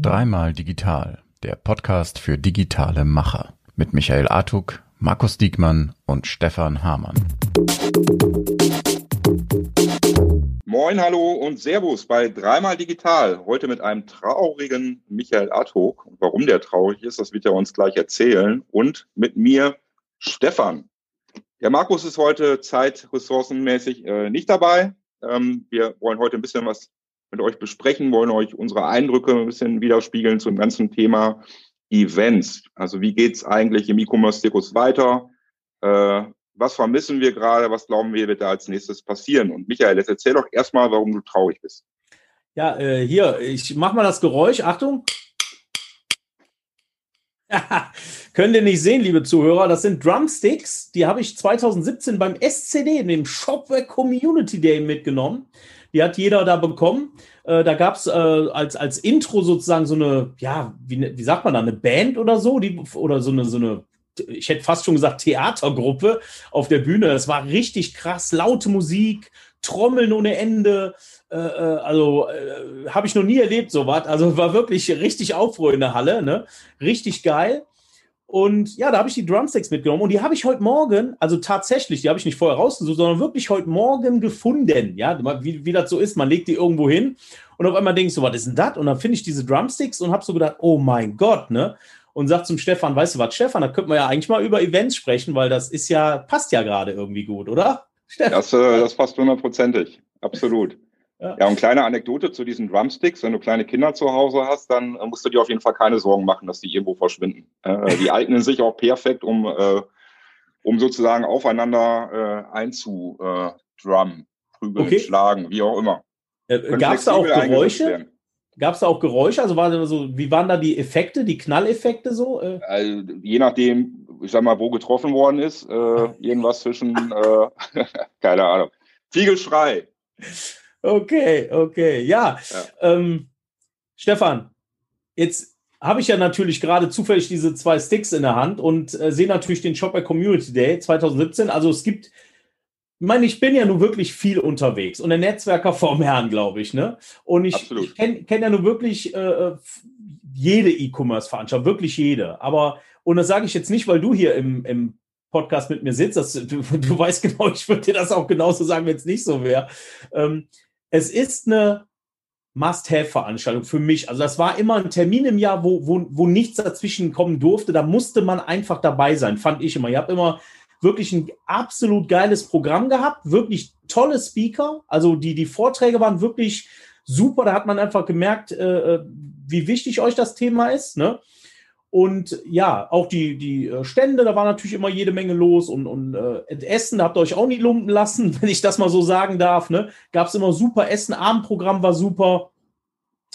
Dreimal Digital, der Podcast für digitale Macher mit Michael Artuk, Markus Diekmann und Stefan Hamann. Moin, hallo und Servus bei Dreimal Digital. Heute mit einem traurigen Michael Artuk. Warum der traurig ist, das wird er uns gleich erzählen. Und mit mir Stefan. Der Markus ist heute zeitressourcenmäßig äh, nicht dabei. Ähm, wir wollen heute ein bisschen was mit euch besprechen, wollen euch unsere Eindrücke ein bisschen widerspiegeln zum ganzen Thema Events. Also wie geht's eigentlich im E-Commerce-Zirkus weiter? Äh, was vermissen wir gerade? Was glauben wir, wird da als nächstes passieren? Und Michael, jetzt erzähl doch erstmal, warum du traurig bist. Ja, äh, hier, ich mach mal das Geräusch. Achtung. Könnt ihr nicht sehen, liebe Zuhörer, das sind Drumsticks. Die habe ich 2017 beim SCD, dem Shopware Community Day mitgenommen. Die hat jeder da bekommen. Äh, da gab es äh, als, als Intro sozusagen so eine, ja, wie, wie sagt man da, eine Band oder so, die, oder so eine, so eine, ich hätte fast schon gesagt, Theatergruppe auf der Bühne. Das war richtig krass, laute Musik, Trommeln ohne Ende. Äh, äh also äh, habe ich noch nie erlebt, sowas. Also war wirklich richtig Aufruhr in der Halle, ne? Richtig geil. Und ja, da habe ich die Drumsticks mitgenommen und die habe ich heute Morgen, also tatsächlich, die habe ich nicht vorher rausgesucht, sondern wirklich heute Morgen gefunden. Ja, wie, wie das so ist, man legt die irgendwo hin und auf einmal denkst du, was ist denn das? Und dann finde ich diese Drumsticks und habe so gedacht, oh mein Gott, ne? Und sag zum Stefan, weißt du was, Stefan, da könnte man ja eigentlich mal über Events sprechen, weil das ist ja, passt ja gerade irgendwie gut, oder? Stefan? Das, äh, das passt hundertprozentig, absolut. Ja. ja, und kleine Anekdote zu diesen Drumsticks. Wenn du kleine Kinder zu Hause hast, dann musst du dir auf jeden Fall keine Sorgen machen, dass die irgendwo verschwinden. Äh, die eignen sich auch perfekt, um, äh, um sozusagen aufeinander äh, einzudrummen, prügeln, okay. schlagen, wie auch immer. Äh, Gab es da auch Geräusche? Gab es da auch Geräusche? Also war so, wie waren da die Effekte, die Knalleffekte so? Äh? Also, je nachdem, ich sag mal, wo getroffen worden ist, äh, irgendwas zwischen, äh, keine Ahnung, viel Geschrei. Okay, okay. Ja. ja. Ähm, Stefan, jetzt habe ich ja natürlich gerade zufällig diese zwei Sticks in der Hand und äh, sehe natürlich den Shopper Community Day 2017. Also es gibt, ich meine, ich bin ja nun wirklich viel unterwegs und der Netzwerker vom Herrn, glaube ich, ne? Und ich, ich kenne kenn ja nun wirklich äh, jede E-Commerce-Veranstaltung, wirklich jede. Aber, und das sage ich jetzt nicht, weil du hier im, im Podcast mit mir sitzt, das, du, du weißt genau, ich würde dir das auch genauso sagen, wenn es nicht so wäre. Ähm, es ist eine Must-Have-Veranstaltung für mich. Also das war immer ein Termin im Jahr, wo, wo, wo nichts dazwischen kommen durfte. Da musste man einfach dabei sein, fand ich immer. Ihr habt immer wirklich ein absolut geiles Programm gehabt, wirklich tolle Speaker. Also die, die Vorträge waren wirklich super. Da hat man einfach gemerkt, äh, äh wie wichtig euch das Thema ist. Ne? Und ja, auch die, die äh, Stände, da war natürlich immer jede Menge los und, und äh, Essen, da habt ihr euch auch nie lumpen lassen, wenn ich das mal so sagen darf. Ne? Gab es immer super Essen, Abendprogramm war super.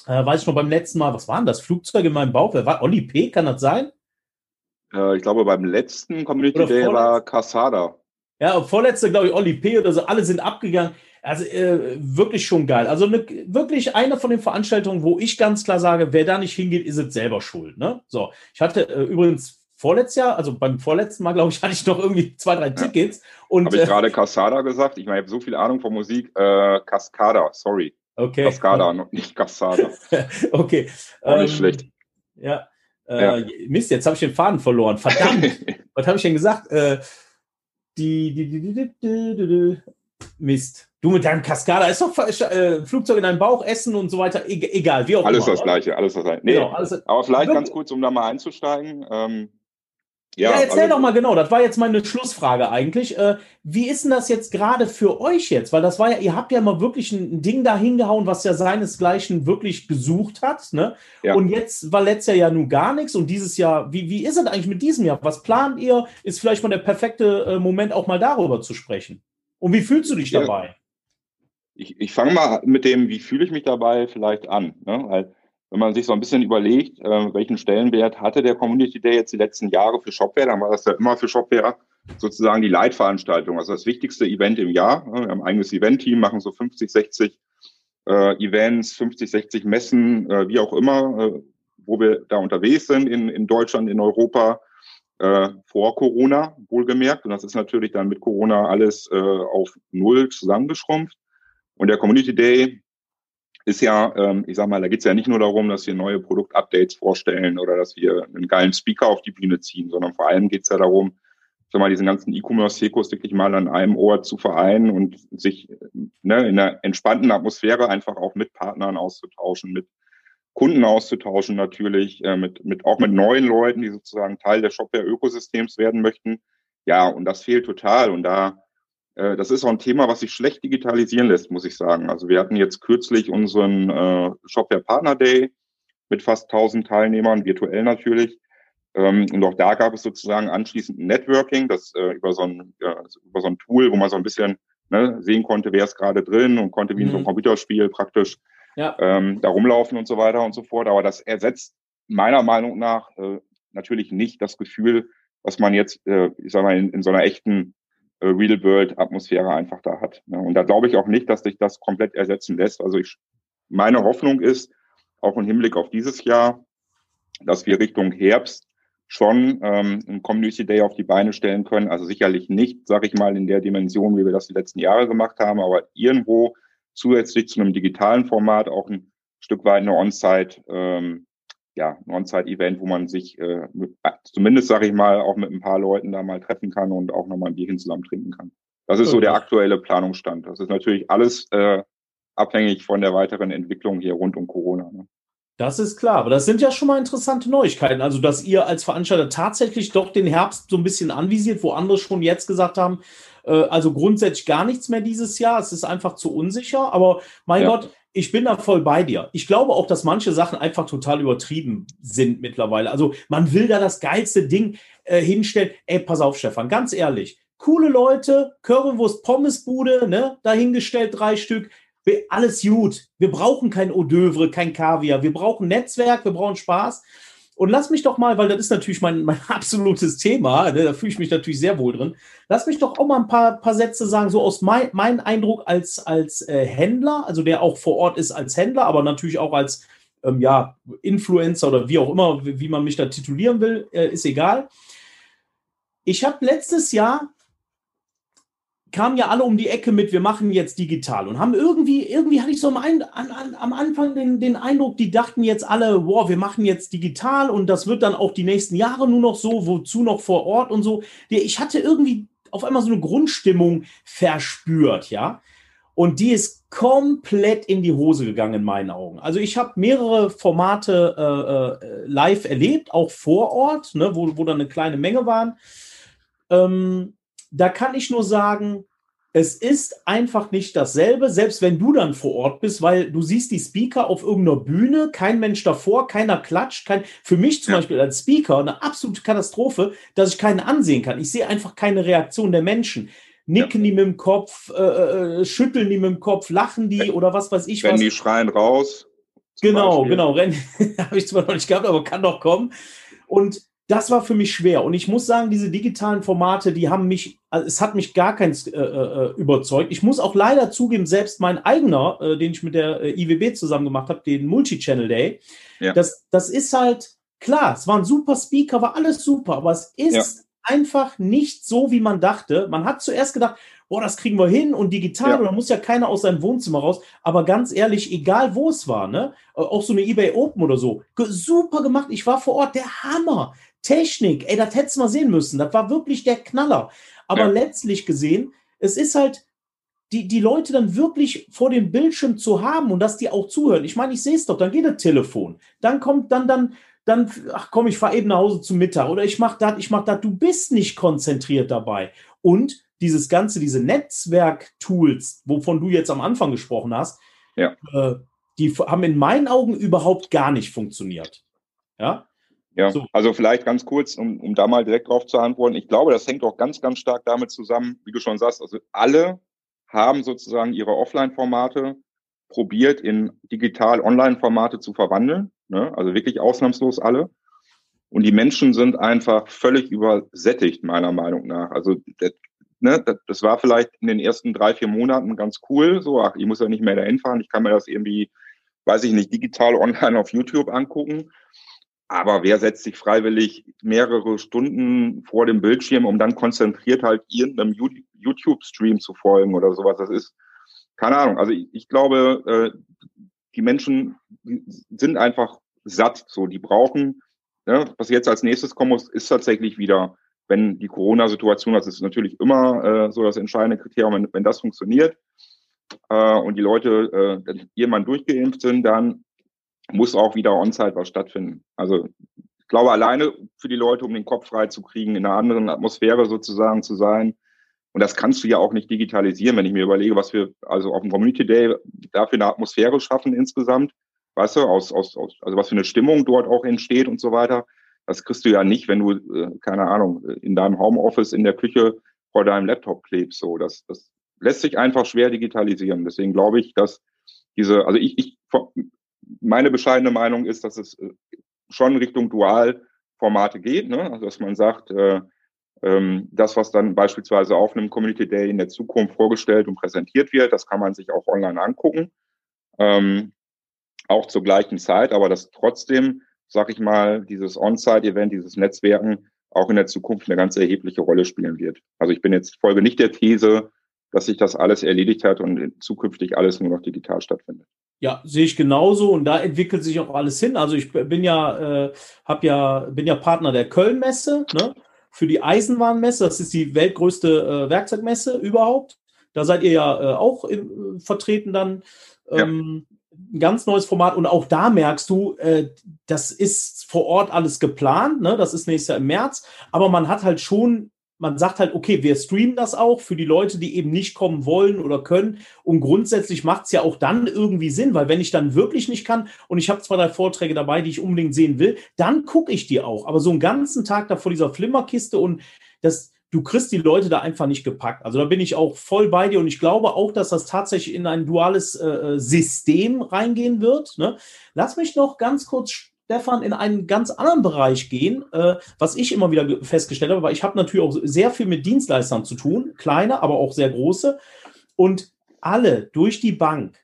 Äh, weiß ich noch beim letzten Mal, was war denn das? Flugzeug in meinem Bauch? Wer war Olli P? Kann das sein? Äh, ich glaube, beim letzten Community Day war Casada. Ja, vorletzte, glaube ich, Olli P. oder so. Alle sind abgegangen. Also äh, wirklich schon geil. Also ne, wirklich eine von den Veranstaltungen, wo ich ganz klar sage, wer da nicht hingeht, ist es selber schuld. Ne? So, ich hatte äh, übrigens vorletztes Jahr, also beim vorletzten Mal, glaube ich, hatte ich noch irgendwie zwei, drei Tickets. Ja. Habe ich äh, gerade Casada gesagt? Ich meine, ich habe so viel Ahnung von Musik. Äh, Cascada, sorry. Okay. Cascada, nicht Casada. okay. Auch nicht ähm, schlecht. Ja. Äh, ja. Mist, jetzt habe ich den Faden verloren. Verdammt. Was habe ich denn gesagt? Äh, die, die, die, die, die, die, die, Mist. Du mit deinem Kaskada ist doch äh, Flugzeug in deinem Bauch, Essen und so weiter, e egal, wie auch alles immer. Das gleiche, alles das Gleiche. Nee, genau, alles aber vielleicht ganz kurz, um da mal einzusteigen. Ähm, ja, ja, erzähl also, doch mal genau, das war jetzt meine Schlussfrage eigentlich. Äh, wie ist denn das jetzt gerade für euch jetzt? Weil das war ja, ihr habt ja mal wirklich ein Ding da hingehauen, was ja seinesgleichen wirklich gesucht hat. Ne? Ja. Und jetzt war letztes Jahr ja nun gar nichts und dieses Jahr, wie, wie ist es eigentlich mit diesem Jahr? Was plant ihr? Ist vielleicht mal der perfekte äh, Moment, auch mal darüber zu sprechen. Und wie fühlst du dich dabei? Ich, ich fange mal mit dem, wie fühle ich mich dabei, vielleicht an. Ne? Weil, wenn man sich so ein bisschen überlegt, äh, welchen Stellenwert hatte der Community Day jetzt die letzten Jahre für Shopware, dann war das ja immer für Shopware sozusagen die Leitveranstaltung, also das wichtigste Event im Jahr. Ne? Wir haben ein eigenes Event-Team, machen so 50, 60 äh, Events, 50, 60 Messen, äh, wie auch immer, äh, wo wir da unterwegs sind in, in Deutschland, in Europa, äh, vor Corona, wohlgemerkt. Und das ist natürlich dann mit Corona alles äh, auf Null zusammengeschrumpft. Und der Community Day ist ja, ähm, ich sag mal, da geht es ja nicht nur darum, dass wir neue Produktupdates vorstellen oder dass wir einen geilen Speaker auf die Bühne ziehen, sondern vor allem geht es ja darum, sag mal, diesen ganzen E-Commerce-Sekos wirklich mal an einem Ort zu vereinen und sich ne, in einer entspannten Atmosphäre einfach auch mit Partnern auszutauschen, mit Kunden auszutauschen natürlich, äh, mit, mit auch mit neuen Leuten, die sozusagen Teil des Shopware-Ökosystems werden möchten. Ja, und das fehlt total. Und da das ist auch ein Thema, was sich schlecht digitalisieren lässt, muss ich sagen. Also wir hatten jetzt kürzlich unseren äh, Shopware Partner Day mit fast 1000 Teilnehmern, virtuell natürlich. Ähm, und auch da gab es sozusagen anschließend ein Networking, das äh, über, so ein, äh, über so ein Tool, wo man so ein bisschen ne, sehen konnte, wer ist gerade drin und konnte wie in so einem mhm. Computerspiel praktisch ja. ähm, da rumlaufen und so weiter und so fort. Aber das ersetzt meiner Meinung nach äh, natürlich nicht das Gefühl, was man jetzt, äh, ich sag mal, in, in so einer echten äh, Real-World-Atmosphäre einfach da hat. Ne? Und da glaube ich auch nicht, dass sich das komplett ersetzen lässt. Also ich, meine Hoffnung ist, auch im Hinblick auf dieses Jahr, dass wir Richtung Herbst schon ähm, einen Community Day auf die Beine stellen können. Also sicherlich nicht, sage ich mal, in der Dimension, wie wir das die letzten Jahre gemacht haben, aber irgendwo zusätzlich zu einem digitalen Format auch ein Stück weit eine On-Site ähm, ja, ein On-Site-Event, wo man sich äh, mit, zumindest, sage ich mal, auch mit ein paar Leuten da mal treffen kann und auch nochmal ein Bierchen zusammen trinken kann. Das ist so der aktuelle Planungsstand. Das ist natürlich alles äh, abhängig von der weiteren Entwicklung hier rund um Corona. Ne? Das ist klar, aber das sind ja schon mal interessante Neuigkeiten. Also, dass ihr als Veranstalter tatsächlich doch den Herbst so ein bisschen anvisiert, wo andere schon jetzt gesagt haben, äh, also grundsätzlich gar nichts mehr dieses Jahr. Es ist einfach zu unsicher. Aber mein ja. Gott, ich bin da voll bei dir. Ich glaube auch, dass manche Sachen einfach total übertrieben sind mittlerweile. Also man will da das geilste Ding äh, hinstellen. Ey, pass auf, Stefan, ganz ehrlich. Coole Leute, Currywurst, Pommesbude, ne, dahingestellt drei Stück. Alles gut. Wir brauchen kein Eau d'oeuvre, kein Kaviar. Wir brauchen Netzwerk, wir brauchen Spaß. Und lass mich doch mal, weil das ist natürlich mein, mein absolutes Thema, ne, da fühle ich mich natürlich sehr wohl drin. Lass mich doch auch mal ein paar, paar Sätze sagen, so aus mein, mein Eindruck als, als äh, Händler, also der auch vor Ort ist als Händler, aber natürlich auch als ähm, ja, Influencer oder wie auch immer, wie, wie man mich da titulieren will, äh, ist egal. Ich habe letztes Jahr kamen ja alle um die Ecke mit, wir machen jetzt digital und haben irgendwie, irgendwie hatte ich so am, an, an, am Anfang den, den Eindruck, die dachten jetzt alle, wow, wir machen jetzt digital und das wird dann auch die nächsten Jahre nur noch so, wozu noch vor Ort und so. Ich hatte irgendwie auf einmal so eine Grundstimmung verspürt, ja. Und die ist komplett in die Hose gegangen in meinen Augen. Also ich habe mehrere Formate äh, äh, live erlebt, auch vor Ort, ne, wo, wo dann eine kleine Menge waren. Ähm, da kann ich nur sagen, es ist einfach nicht dasselbe, selbst wenn du dann vor Ort bist, weil du siehst die Speaker auf irgendeiner Bühne, kein Mensch davor, keiner klatscht. Kein, für mich zum ja. Beispiel als Speaker eine absolute Katastrophe, dass ich keinen ansehen kann. Ich sehe einfach keine Reaktion der Menschen. Nicken ja. die mit dem Kopf, äh, äh, schütteln die mit dem Kopf, lachen die oder was weiß ich Wenn was. die schreien raus. Genau, Beispiel. genau. Rennen habe ich zwar noch nicht gehabt, aber kann doch kommen. Und das war für mich schwer. Und ich muss sagen, diese digitalen Formate, die haben mich, also es hat mich gar keins äh, äh, überzeugt. Ich muss auch leider zugeben, selbst mein eigener, äh, den ich mit der äh, IWB zusammen gemacht habe, den Multi-Channel Day, ja. das, das ist halt, klar, es war ein super Speaker, war alles super, aber es ist ja. einfach nicht so, wie man dachte. Man hat zuerst gedacht, boah, das kriegen wir hin und digital, ja. und da muss ja keiner aus seinem Wohnzimmer raus. Aber ganz ehrlich, egal wo es war, ne, äh, auch so eine eBay Open oder so, super gemacht. Ich war vor Ort, der Hammer. Technik, ey, das hättest du mal sehen müssen. Das war wirklich der Knaller. Aber ja. letztlich gesehen, es ist halt, die, die Leute dann wirklich vor dem Bildschirm zu haben und dass die auch zuhören. Ich meine, ich sehe es doch, dann geht das Telefon. Dann kommt dann, dann, dann, ach komm, ich fahre eben nach Hause zum Mittag oder ich mache das, ich mache das. Du bist nicht konzentriert dabei. Und dieses Ganze, diese Netzwerk-Tools, wovon du jetzt am Anfang gesprochen hast, ja. äh, die haben in meinen Augen überhaupt gar nicht funktioniert. Ja, ja, so. also vielleicht ganz kurz, um, um da mal direkt drauf zu antworten. Ich glaube, das hängt auch ganz, ganz stark damit zusammen, wie du schon sagst, also alle haben sozusagen ihre Offline-Formate probiert, in digital-Online-Formate zu verwandeln. Ne? Also wirklich ausnahmslos alle. Und die Menschen sind einfach völlig übersättigt, meiner Meinung nach. Also das, ne, das war vielleicht in den ersten drei, vier Monaten ganz cool. So, ach, ich muss ja nicht mehr dahin fahren, ich kann mir das irgendwie, weiß ich nicht, digital online auf YouTube angucken. Aber wer setzt sich freiwillig mehrere Stunden vor dem Bildschirm, um dann konzentriert halt irgendeinem YouTube-Stream zu folgen oder sowas? Das ist, keine Ahnung. Also ich, ich glaube, äh, die Menschen sind einfach satt. So, die brauchen, ne, was jetzt als nächstes kommen muss, ist tatsächlich wieder, wenn die Corona-Situation, das ist natürlich immer äh, so das entscheidende Kriterium, wenn, wenn das funktioniert äh, und die Leute äh, jemand durchgeimpft sind, dann muss auch wieder on-site was stattfinden. Also ich glaube, alleine für die Leute, um den Kopf frei zu kriegen, in einer anderen Atmosphäre sozusagen zu sein. Und das kannst du ja auch nicht digitalisieren, wenn ich mir überlege, was wir also auf dem Community Day dafür eine Atmosphäre schaffen insgesamt. Weißt du, aus, aus, aus, also was für eine Stimmung dort auch entsteht und so weiter. Das kriegst du ja nicht, wenn du, äh, keine Ahnung, in deinem Homeoffice in der Küche vor deinem Laptop klebst. So, das, das lässt sich einfach schwer digitalisieren. Deswegen glaube ich, dass diese, also ich, ich meine bescheidene Meinung ist, dass es äh, schon Richtung Dualformate geht, ne? also dass man sagt, äh, ähm, das, was dann beispielsweise auf einem Community Day in der Zukunft vorgestellt und präsentiert wird, das kann man sich auch online angucken, ähm, auch zur gleichen Zeit, aber dass trotzdem, sag ich mal, dieses On-Site-Event, dieses Netzwerken auch in der Zukunft eine ganz erhebliche Rolle spielen wird. Also ich bin jetzt folge nicht der These, dass sich das alles erledigt hat und zukünftig alles nur noch digital stattfindet. Ja, sehe ich genauso und da entwickelt sich auch alles hin. Also ich bin ja, äh, hab ja, bin ja Partner der Köln-Messe, ne? Für die Eisenbahnmesse, das ist die weltgrößte äh, Werkzeugmesse überhaupt. Da seid ihr ja äh, auch im, äh, vertreten dann. Ähm, ja. Ein ganz neues Format und auch da merkst du, äh, das ist vor Ort alles geplant, ne? Das ist nächstes Jahr im März, aber man hat halt schon man sagt halt, okay, wir streamen das auch für die Leute, die eben nicht kommen wollen oder können. Und grundsätzlich macht es ja auch dann irgendwie Sinn, weil wenn ich dann wirklich nicht kann und ich habe zwei, drei Vorträge dabei, die ich unbedingt sehen will, dann gucke ich die auch. Aber so einen ganzen Tag da vor dieser Flimmerkiste und das, du kriegst die Leute da einfach nicht gepackt. Also da bin ich auch voll bei dir und ich glaube auch, dass das tatsächlich in ein duales äh, System reingehen wird. Ne? Lass mich noch ganz kurz Stefan, in einen ganz anderen Bereich gehen, äh, was ich immer wieder festgestellt habe, weil ich habe natürlich auch sehr viel mit Dienstleistern zu tun, kleine, aber auch sehr große. Und alle durch die Bank,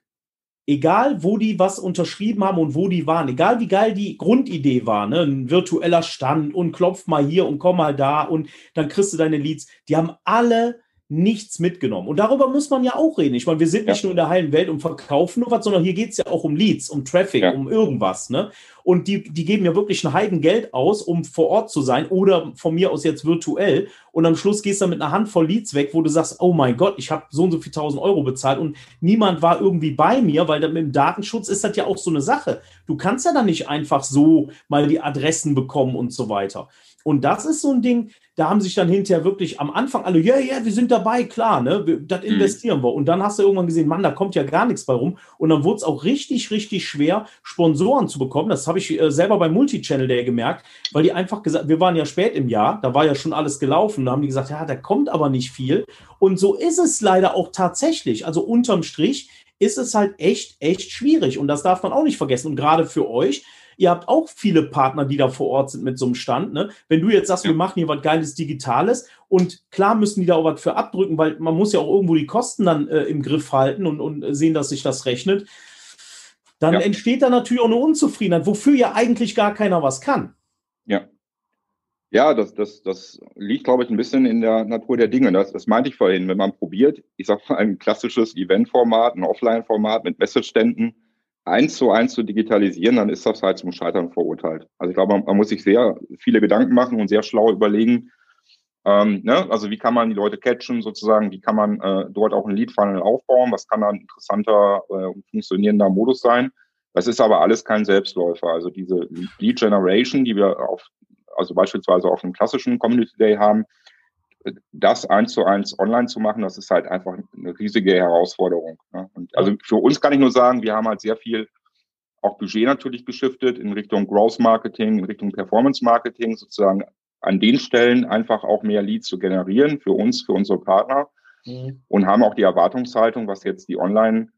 egal wo die was unterschrieben haben und wo die waren, egal wie geil die Grundidee war, ne, ein virtueller Stand und klopf mal hier und komm mal da und dann kriegst du deine Leads, die haben alle nichts mitgenommen. Und darüber muss man ja auch reden. Ich meine, wir sind ja. nicht nur in der heilen Welt und verkaufen nur was, sondern hier geht es ja auch um Leads, um Traffic, ja. um irgendwas. Ne? Und die, die geben ja wirklich ein Heidengeld aus, um vor Ort zu sein oder von mir aus jetzt virtuell. Und am Schluss gehst du mit einer Handvoll Leads weg, wo du sagst, oh mein Gott, ich habe so und so viel tausend Euro bezahlt und niemand war irgendwie bei mir, weil mit dem Datenschutz ist das ja auch so eine Sache. Du kannst ja dann nicht einfach so mal die Adressen bekommen und so weiter. Und das ist so ein Ding, da haben sich dann hinterher wirklich am Anfang alle, ja, yeah, ja, yeah, wir sind dabei, klar, ne, das mhm. investieren mhm. wir. Und dann hast du irgendwann gesehen, Mann, da kommt ja gar nichts bei rum. Und dann wurde es auch richtig, richtig schwer, Sponsoren zu bekommen. Das habe ich äh, selber beim Multichannel Day gemerkt, weil die einfach gesagt, wir waren ja spät im Jahr, da war ja schon alles gelaufen. Da haben die gesagt, ja, da kommt aber nicht viel. Und so ist es leider auch tatsächlich. Also unterm Strich ist es halt echt, echt schwierig. Und das darf man auch nicht vergessen. Und gerade für euch, Ihr habt auch viele Partner, die da vor Ort sind mit so einem Stand. Ne? Wenn du jetzt sagst, ja. wir machen hier was Geiles Digitales und klar müssen die da auch was für abdrücken, weil man muss ja auch irgendwo die Kosten dann äh, im Griff halten und, und sehen, dass sich das rechnet. Dann ja. entsteht da natürlich auch eine Unzufriedenheit, wofür ja eigentlich gar keiner was kann. Ja. Ja, das, das, das liegt, glaube ich, ein bisschen in der Natur der Dinge. Das, das meinte ich vorhin. Wenn man probiert, ich sage mal, ein klassisches Event-Format, ein Offline-Format mit Messeständen, eins zu eins zu digitalisieren, dann ist das halt zum Scheitern verurteilt. Also ich glaube, man, man muss sich sehr viele Gedanken machen und sehr schlau überlegen, ähm, ne? also wie kann man die Leute catchen sozusagen, wie kann man äh, dort auch ein Lead-Funnel aufbauen, was kann da ein interessanter äh, und funktionierender Modus sein. Das ist aber alles kein Selbstläufer. Also diese Lead Generation, die wir auf, also beispielsweise auf einem klassischen Community Day haben, das eins zu eins online zu machen, das ist halt einfach eine riesige Herausforderung. Ne? Und also für uns kann ich nur sagen, wir haben halt sehr viel auch Budget natürlich geschiftet in Richtung Growth Marketing, in Richtung Performance Marketing, sozusagen an den Stellen einfach auch mehr Leads zu generieren für uns, für unsere Partner mhm. und haben auch die Erwartungshaltung, was jetzt die Online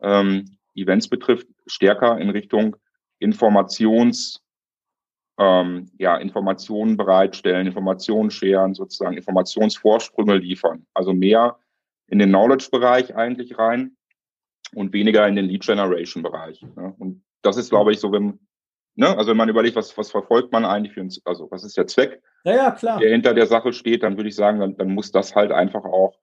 ähm, Events betrifft, stärker in Richtung Informations- ähm, ja, Informationen bereitstellen, Informationen scheren, sozusagen Informationsvorsprünge liefern. Also mehr in den Knowledge-Bereich eigentlich rein und weniger in den Lead-Generation-Bereich. Ne? Und das ist, glaube ich, so, wenn, ne, also wenn man überlegt, was, was verfolgt man eigentlich für ein, also was ist der Zweck, ja, ja, klar. der hinter der Sache steht, dann würde ich sagen, dann, dann muss das halt einfach auch,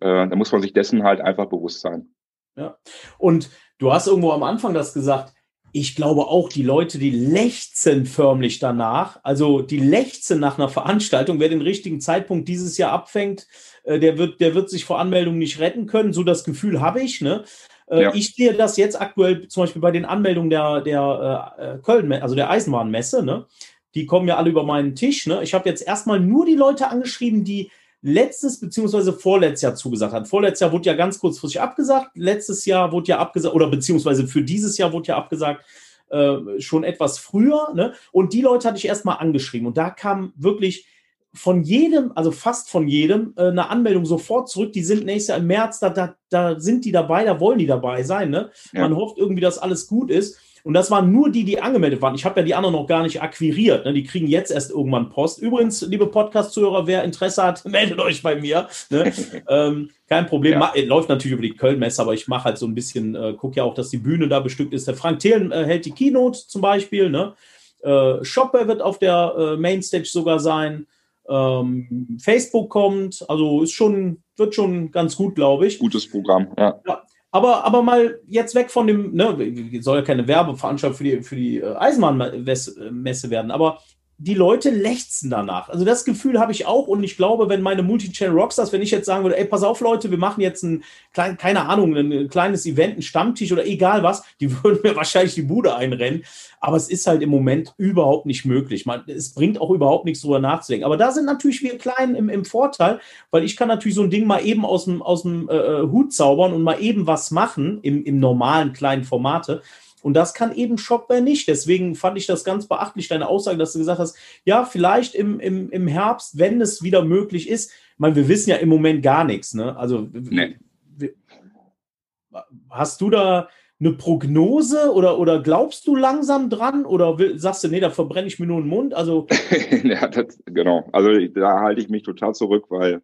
äh, dann muss man sich dessen halt einfach bewusst sein. Ja. Und du hast irgendwo am Anfang das gesagt, ich glaube auch, die Leute, die lechzen förmlich danach, also die lechzen nach einer Veranstaltung, wer den richtigen Zeitpunkt dieses Jahr abfängt, äh, der, wird, der wird sich vor Anmeldung nicht retten können. So das Gefühl habe ich. Ne? Äh, ja. Ich sehe das jetzt aktuell zum Beispiel bei den Anmeldungen der, der äh, Köln, also der Eisenbahnmesse. Ne? Die kommen ja alle über meinen Tisch. Ne? Ich habe jetzt erstmal nur die Leute angeschrieben, die letztes beziehungsweise vorletztes Jahr zugesagt hat. Vorletztes Jahr wurde ja ganz kurzfristig abgesagt, letztes Jahr wurde ja abgesagt, oder beziehungsweise für dieses Jahr wurde ja abgesagt, äh, schon etwas früher. Ne? Und die Leute hatte ich erstmal angeschrieben. Und da kam wirklich von jedem, also fast von jedem, äh, eine Anmeldung sofort zurück. Die sind nächstes Jahr im März, da, da, da sind die dabei, da wollen die dabei sein. Ne? Ja. Man hofft irgendwie, dass alles gut ist. Und das waren nur die, die angemeldet waren. Ich habe ja die anderen noch gar nicht akquiriert. Ne? Die kriegen jetzt erst irgendwann Post. Übrigens, liebe Podcast-Zuhörer, wer Interesse hat, meldet euch bei mir. Ne? ähm, kein Problem. Ja. Läuft natürlich über die Köln-Messe, aber ich mache halt so ein bisschen, äh, gucke ja auch, dass die Bühne da bestückt ist. Der Frank Thelen äh, hält die Keynote zum Beispiel. Ne? Äh, Shopper wird auf der äh, Mainstage sogar sein. Ähm, Facebook kommt, also ist schon, wird schon ganz gut, glaube ich. Gutes Programm, ja. ja. Aber, aber mal jetzt weg von dem, ne, soll ja keine Werbeveranstaltung für die, für die äh, Eisenbahnmesse werden, aber die Leute lechzen danach. Also das Gefühl habe ich auch und ich glaube, wenn meine Multi-Channel Rockstars, wenn ich jetzt sagen würde, ey, pass auf Leute, wir machen jetzt ein klein, keine Ahnung, ein kleines Event, ein Stammtisch oder egal was, die würden mir wahrscheinlich die Bude einrennen. Aber es ist halt im Moment überhaupt nicht möglich. Man, es bringt auch überhaupt nichts drüber nachzudenken. Aber da sind natürlich wir Kleinen im, im Vorteil, weil ich kann natürlich so ein Ding mal eben aus dem, aus dem äh, äh Hut zaubern und mal eben was machen im, im normalen kleinen Formate. Und das kann eben Shopware nicht. Deswegen fand ich das ganz beachtlich, deine Aussage, dass du gesagt hast, ja, vielleicht im, im, im Herbst, wenn es wieder möglich ist. Ich meine, wir wissen ja im Moment gar nichts. Ne? Also, nee. hast du da eine Prognose oder, oder glaubst du langsam dran oder will, sagst du, nee, da verbrenne ich mir nur den Mund? Also ja, das, genau. Also da halte ich mich total zurück, weil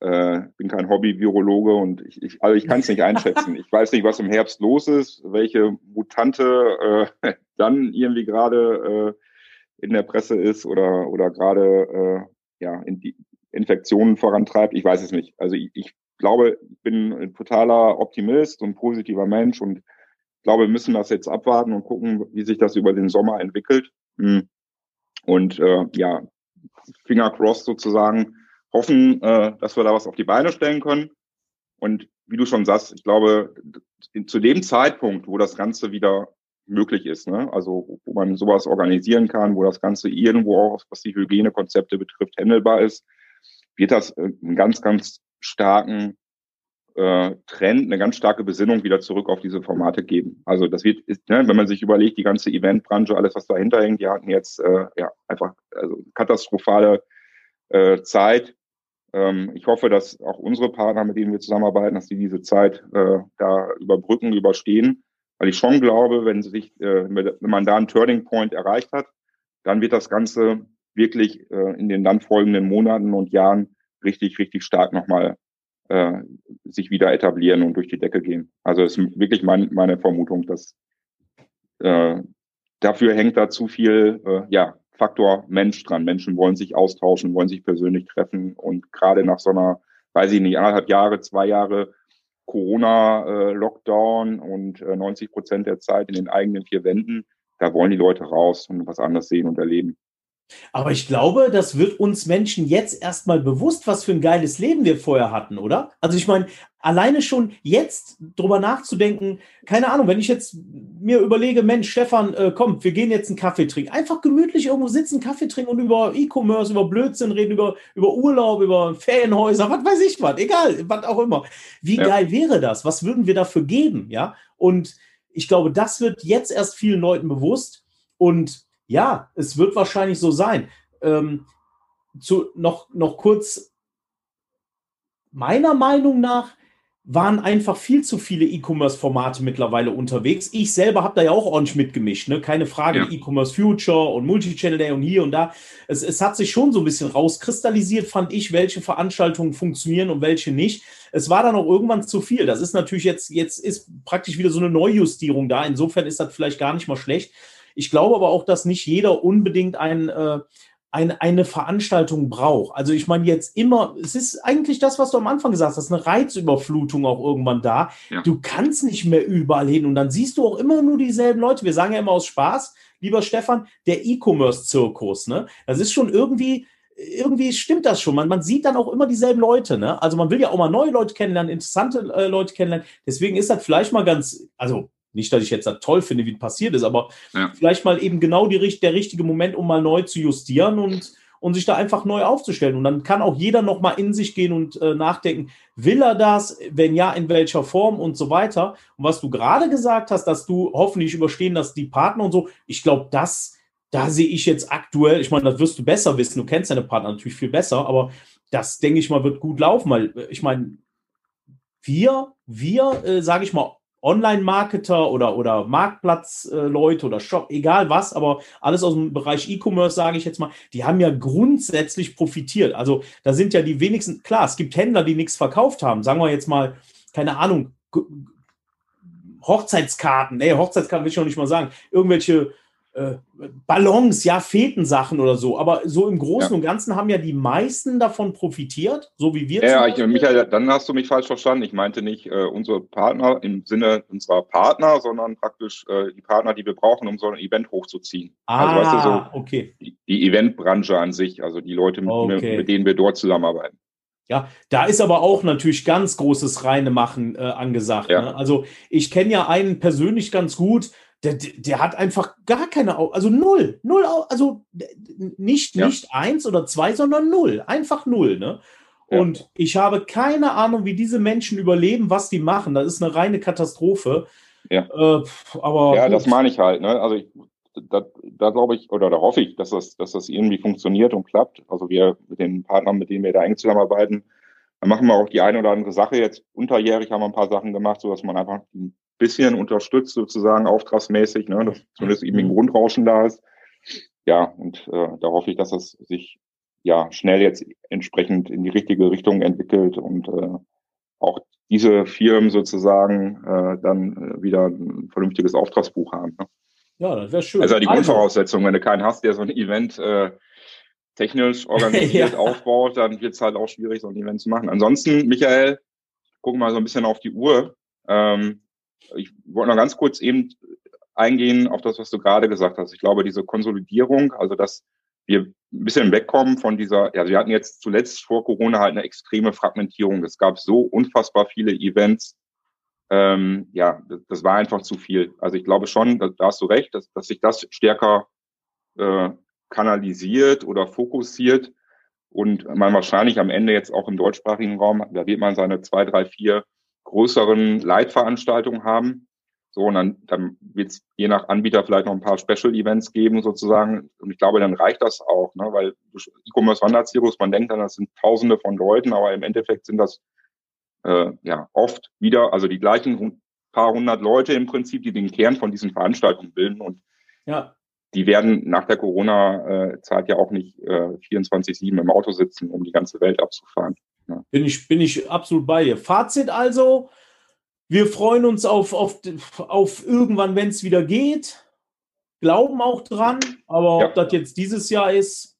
äh, bin kein Hobby-Virologe und ich, ich, also ich kann es nicht einschätzen. Ich weiß nicht, was im Herbst los ist, welche Mutante äh, dann irgendwie gerade äh, in der Presse ist oder, oder gerade äh, ja, in die Infektionen vorantreibt. Ich weiß es nicht. Also ich, ich glaube, ich bin ein totaler Optimist und positiver Mensch und glaube, wir müssen das jetzt abwarten und gucken, wie sich das über den Sommer entwickelt. Hm. Und äh, ja, Finger crossed sozusagen, hoffen, äh, dass wir da was auf die Beine stellen können. Und wie du schon sagst, ich glaube, zu dem Zeitpunkt, wo das Ganze wieder möglich ist, ne? also wo man sowas organisieren kann, wo das Ganze irgendwo auch, was die Hygienekonzepte betrifft, handelbar ist, wird das äh, einen ganz, ganz starken äh, Trend, eine ganz starke Besinnung wieder zurück auf diese Formate geben. Also das wird, ist, ne, wenn man sich überlegt, die ganze Eventbranche, alles, was dahinter hängt, die hatten jetzt äh, ja einfach also katastrophale äh, Zeit ähm, ich hoffe, dass auch unsere Partner, mit denen wir zusammenarbeiten, dass sie diese Zeit äh, da überbrücken, überstehen. Weil ich schon glaube, wenn, sich, äh, wenn man da einen Turning Point erreicht hat, dann wird das Ganze wirklich äh, in den dann folgenden Monaten und Jahren richtig, richtig stark nochmal äh, sich wieder etablieren und durch die Decke gehen. Also ist wirklich mein, meine Vermutung, dass äh, dafür hängt da zu viel äh, ja, Faktor Mensch dran. Menschen wollen sich austauschen, wollen sich persönlich treffen und gerade nach so einer, weiß ich nicht, anderthalb Jahre, zwei Jahre Corona-Lockdown äh, und äh, 90 Prozent der Zeit in den eigenen vier Wänden, da wollen die Leute raus und was anderes sehen und erleben. Aber ich glaube, das wird uns Menschen jetzt erstmal bewusst, was für ein geiles Leben wir vorher hatten, oder? Also ich meine, alleine schon jetzt drüber nachzudenken, keine Ahnung, wenn ich jetzt mir überlege, Mensch, Stefan, äh, komm, wir gehen jetzt einen Kaffee trinken. Einfach gemütlich irgendwo sitzen, Kaffee trinken und über E-Commerce, über Blödsinn reden, über, über Urlaub, über Ferienhäuser, was weiß ich was, egal, was auch immer. Wie ja. geil wäre das? Was würden wir dafür geben, ja? Und ich glaube, das wird jetzt erst vielen Leuten bewusst und ja, es wird wahrscheinlich so sein. Ähm, zu, noch, noch kurz, meiner Meinung nach waren einfach viel zu viele E-Commerce-Formate mittlerweile unterwegs. Ich selber habe da ja auch ordentlich mitgemischt, ne? keine Frage. Ja. E-Commerce Future und Multichannel Day und hier und da. Es, es hat sich schon so ein bisschen rauskristallisiert, fand ich, welche Veranstaltungen funktionieren und welche nicht. Es war dann auch irgendwann zu viel. Das ist natürlich jetzt, jetzt ist praktisch wieder so eine Neujustierung da. Insofern ist das vielleicht gar nicht mal schlecht. Ich glaube aber auch, dass nicht jeder unbedingt ein, äh, eine, eine Veranstaltung braucht. Also ich meine jetzt immer, es ist eigentlich das, was du am Anfang gesagt hast, eine Reizüberflutung auch irgendwann da. Ja. Du kannst nicht mehr überall hin und dann siehst du auch immer nur dieselben Leute. Wir sagen ja immer aus Spaß, lieber Stefan, der E-Commerce-Zirkus, ne? Das ist schon irgendwie, irgendwie stimmt das schon. Man, man sieht dann auch immer dieselben Leute, ne? Also man will ja auch mal neue Leute kennenlernen, interessante äh, Leute kennenlernen. Deswegen ist das vielleicht mal ganz, also nicht, dass ich jetzt das toll finde, wie es passiert ist, aber ja. vielleicht mal eben genau die, der richtige Moment, um mal neu zu justieren und, und sich da einfach neu aufzustellen. Und dann kann auch jeder noch mal in sich gehen und äh, nachdenken, will er das? Wenn ja, in welcher Form und so weiter. Und was du gerade gesagt hast, dass du hoffentlich überstehen, dass die Partner und so, ich glaube, das, da sehe ich jetzt aktuell, ich meine, das wirst du besser wissen, du kennst deine Partner natürlich viel besser, aber das, denke ich mal, wird gut laufen, weil äh, ich meine, wir, wir, äh, sage ich mal, Online-Marketer oder, oder Marktplatzleute oder Shop, egal was, aber alles aus dem Bereich E-Commerce, sage ich jetzt mal, die haben ja grundsätzlich profitiert. Also da sind ja die wenigsten, klar, es gibt Händler, die nichts verkauft haben. Sagen wir jetzt mal, keine Ahnung, Hochzeitskarten, nee, Hochzeitskarten will ich noch nicht mal sagen, irgendwelche äh, Ballons, ja, Fetensachen oder so. Aber so im Großen ja. und Ganzen haben ja die meisten davon profitiert, so wie wir. Ja, ich, Michael, dann hast du mich falsch verstanden. Ich meinte nicht äh, unsere Partner im Sinne unserer Partner, sondern praktisch äh, die Partner, die wir brauchen, um so ein Event hochzuziehen. Ah, also, weißt du, so ah, okay. Die, die Eventbranche an sich, also die Leute, mit, okay. mit denen wir dort zusammenarbeiten. Ja, da ist aber auch natürlich ganz großes reine Machen äh, angesagt. Ja. Ne? Also ich kenne ja einen persönlich ganz gut, der, der hat einfach gar keine, also null, null, also nicht, ja. nicht eins oder zwei, sondern null, einfach null, ne? Und ja. ich habe keine Ahnung, wie diese Menschen überleben, was die machen. Das ist eine reine Katastrophe. Ja, äh, aber ja das meine ich halt. Ne? Also ich, da, da glaube ich oder da hoffe ich, dass das, dass das irgendwie funktioniert und klappt. Also wir mit den Partnern, mit denen wir da eng zusammenarbeiten, dann machen wir auch die eine oder andere Sache. Jetzt unterjährig haben wir ein paar Sachen gemacht, so dass man einfach bisschen unterstützt, sozusagen auftragsmäßig, ne, dass zumindest eben ein mhm. Grundrauschen da ist. Ja, und äh, da hoffe ich, dass das sich ja schnell jetzt entsprechend in die richtige Richtung entwickelt und äh, auch diese Firmen sozusagen äh, dann äh, wieder ein vernünftiges Auftragsbuch haben. Ne? Ja, das wäre schön. Also die also. Grundvoraussetzung, wenn du keinen hast, der so ein Event äh, technisch organisiert ja. aufbaut, dann wird es halt auch schwierig, so ein Event zu machen. Ansonsten, Michael, gucken mal so ein bisschen auf die Uhr. Ähm, ich wollte noch ganz kurz eben eingehen auf das, was du gerade gesagt hast. Ich glaube, diese Konsolidierung, also dass wir ein bisschen wegkommen von dieser, ja, wir hatten jetzt zuletzt vor Corona halt eine extreme Fragmentierung. Es gab so unfassbar viele Events. Ähm, ja, das, war einfach zu viel. Also ich glaube schon, da, da hast du recht, dass, dass sich das stärker äh, kanalisiert oder fokussiert und man wahrscheinlich am Ende jetzt auch im deutschsprachigen Raum, da wird man seine zwei, drei, vier größeren Leitveranstaltungen haben. So, und dann, dann wird es je nach Anbieter vielleicht noch ein paar Special-Events geben, sozusagen. Und ich glaube, dann reicht das auch, ne? weil E-Commerce Wanderzirkus, man denkt dann, das sind Tausende von Leuten, aber im Endeffekt sind das äh, ja oft wieder, also die gleichen paar hundert Leute im Prinzip, die den Kern von diesen Veranstaltungen bilden. Und ja. Die werden nach der Corona-Zeit ja auch nicht äh, 24-7 im Auto sitzen, um die ganze Welt abzufahren. Ja. Bin, ich, bin ich absolut bei dir. Fazit also, wir freuen uns auf, auf, auf irgendwann, wenn es wieder geht. Glauben auch dran, aber ja. ob das jetzt dieses Jahr ist,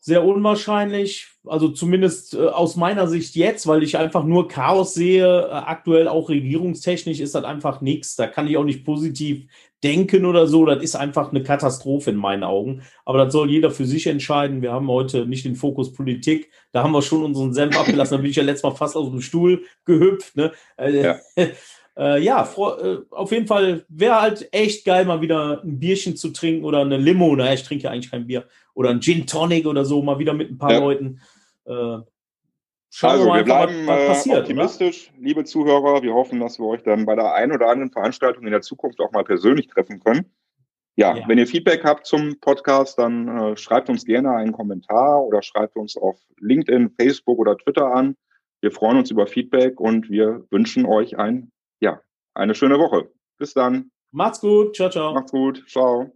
sehr unwahrscheinlich. Also zumindest äh, aus meiner Sicht jetzt, weil ich einfach nur Chaos sehe. Äh, aktuell auch regierungstechnisch ist das einfach nichts. Da kann ich auch nicht positiv denken oder so. Das ist einfach eine Katastrophe in meinen Augen. Aber das soll jeder für sich entscheiden. Wir haben heute nicht den Fokus Politik. Da haben wir schon unseren Senf abgelassen. Da bin ich ja letztes Mal fast aus dem Stuhl gehüpft. Ne? Äh, ja. Äh, ja, äh, auf jeden Fall wäre halt echt geil, mal wieder ein Bierchen zu trinken oder eine Limo. Naja, ich trinke ja eigentlich kein Bier. Oder ein Gin Tonic oder so, mal wieder mit ein paar ja. Leuten. Äh, Schauen also, wir, mal, wir bleiben was, was passiert, optimistisch, oder? liebe Zuhörer. Wir hoffen, dass wir euch dann bei der einen oder anderen Veranstaltung in der Zukunft auch mal persönlich treffen können. Ja, ja. wenn ihr Feedback habt zum Podcast, dann äh, schreibt uns gerne einen Kommentar oder schreibt uns auf LinkedIn, Facebook oder Twitter an. Wir freuen uns über Feedback und wir wünschen euch ein, ja, eine schöne Woche. Bis dann. Macht's gut. Ciao, ciao. Macht's gut. Ciao.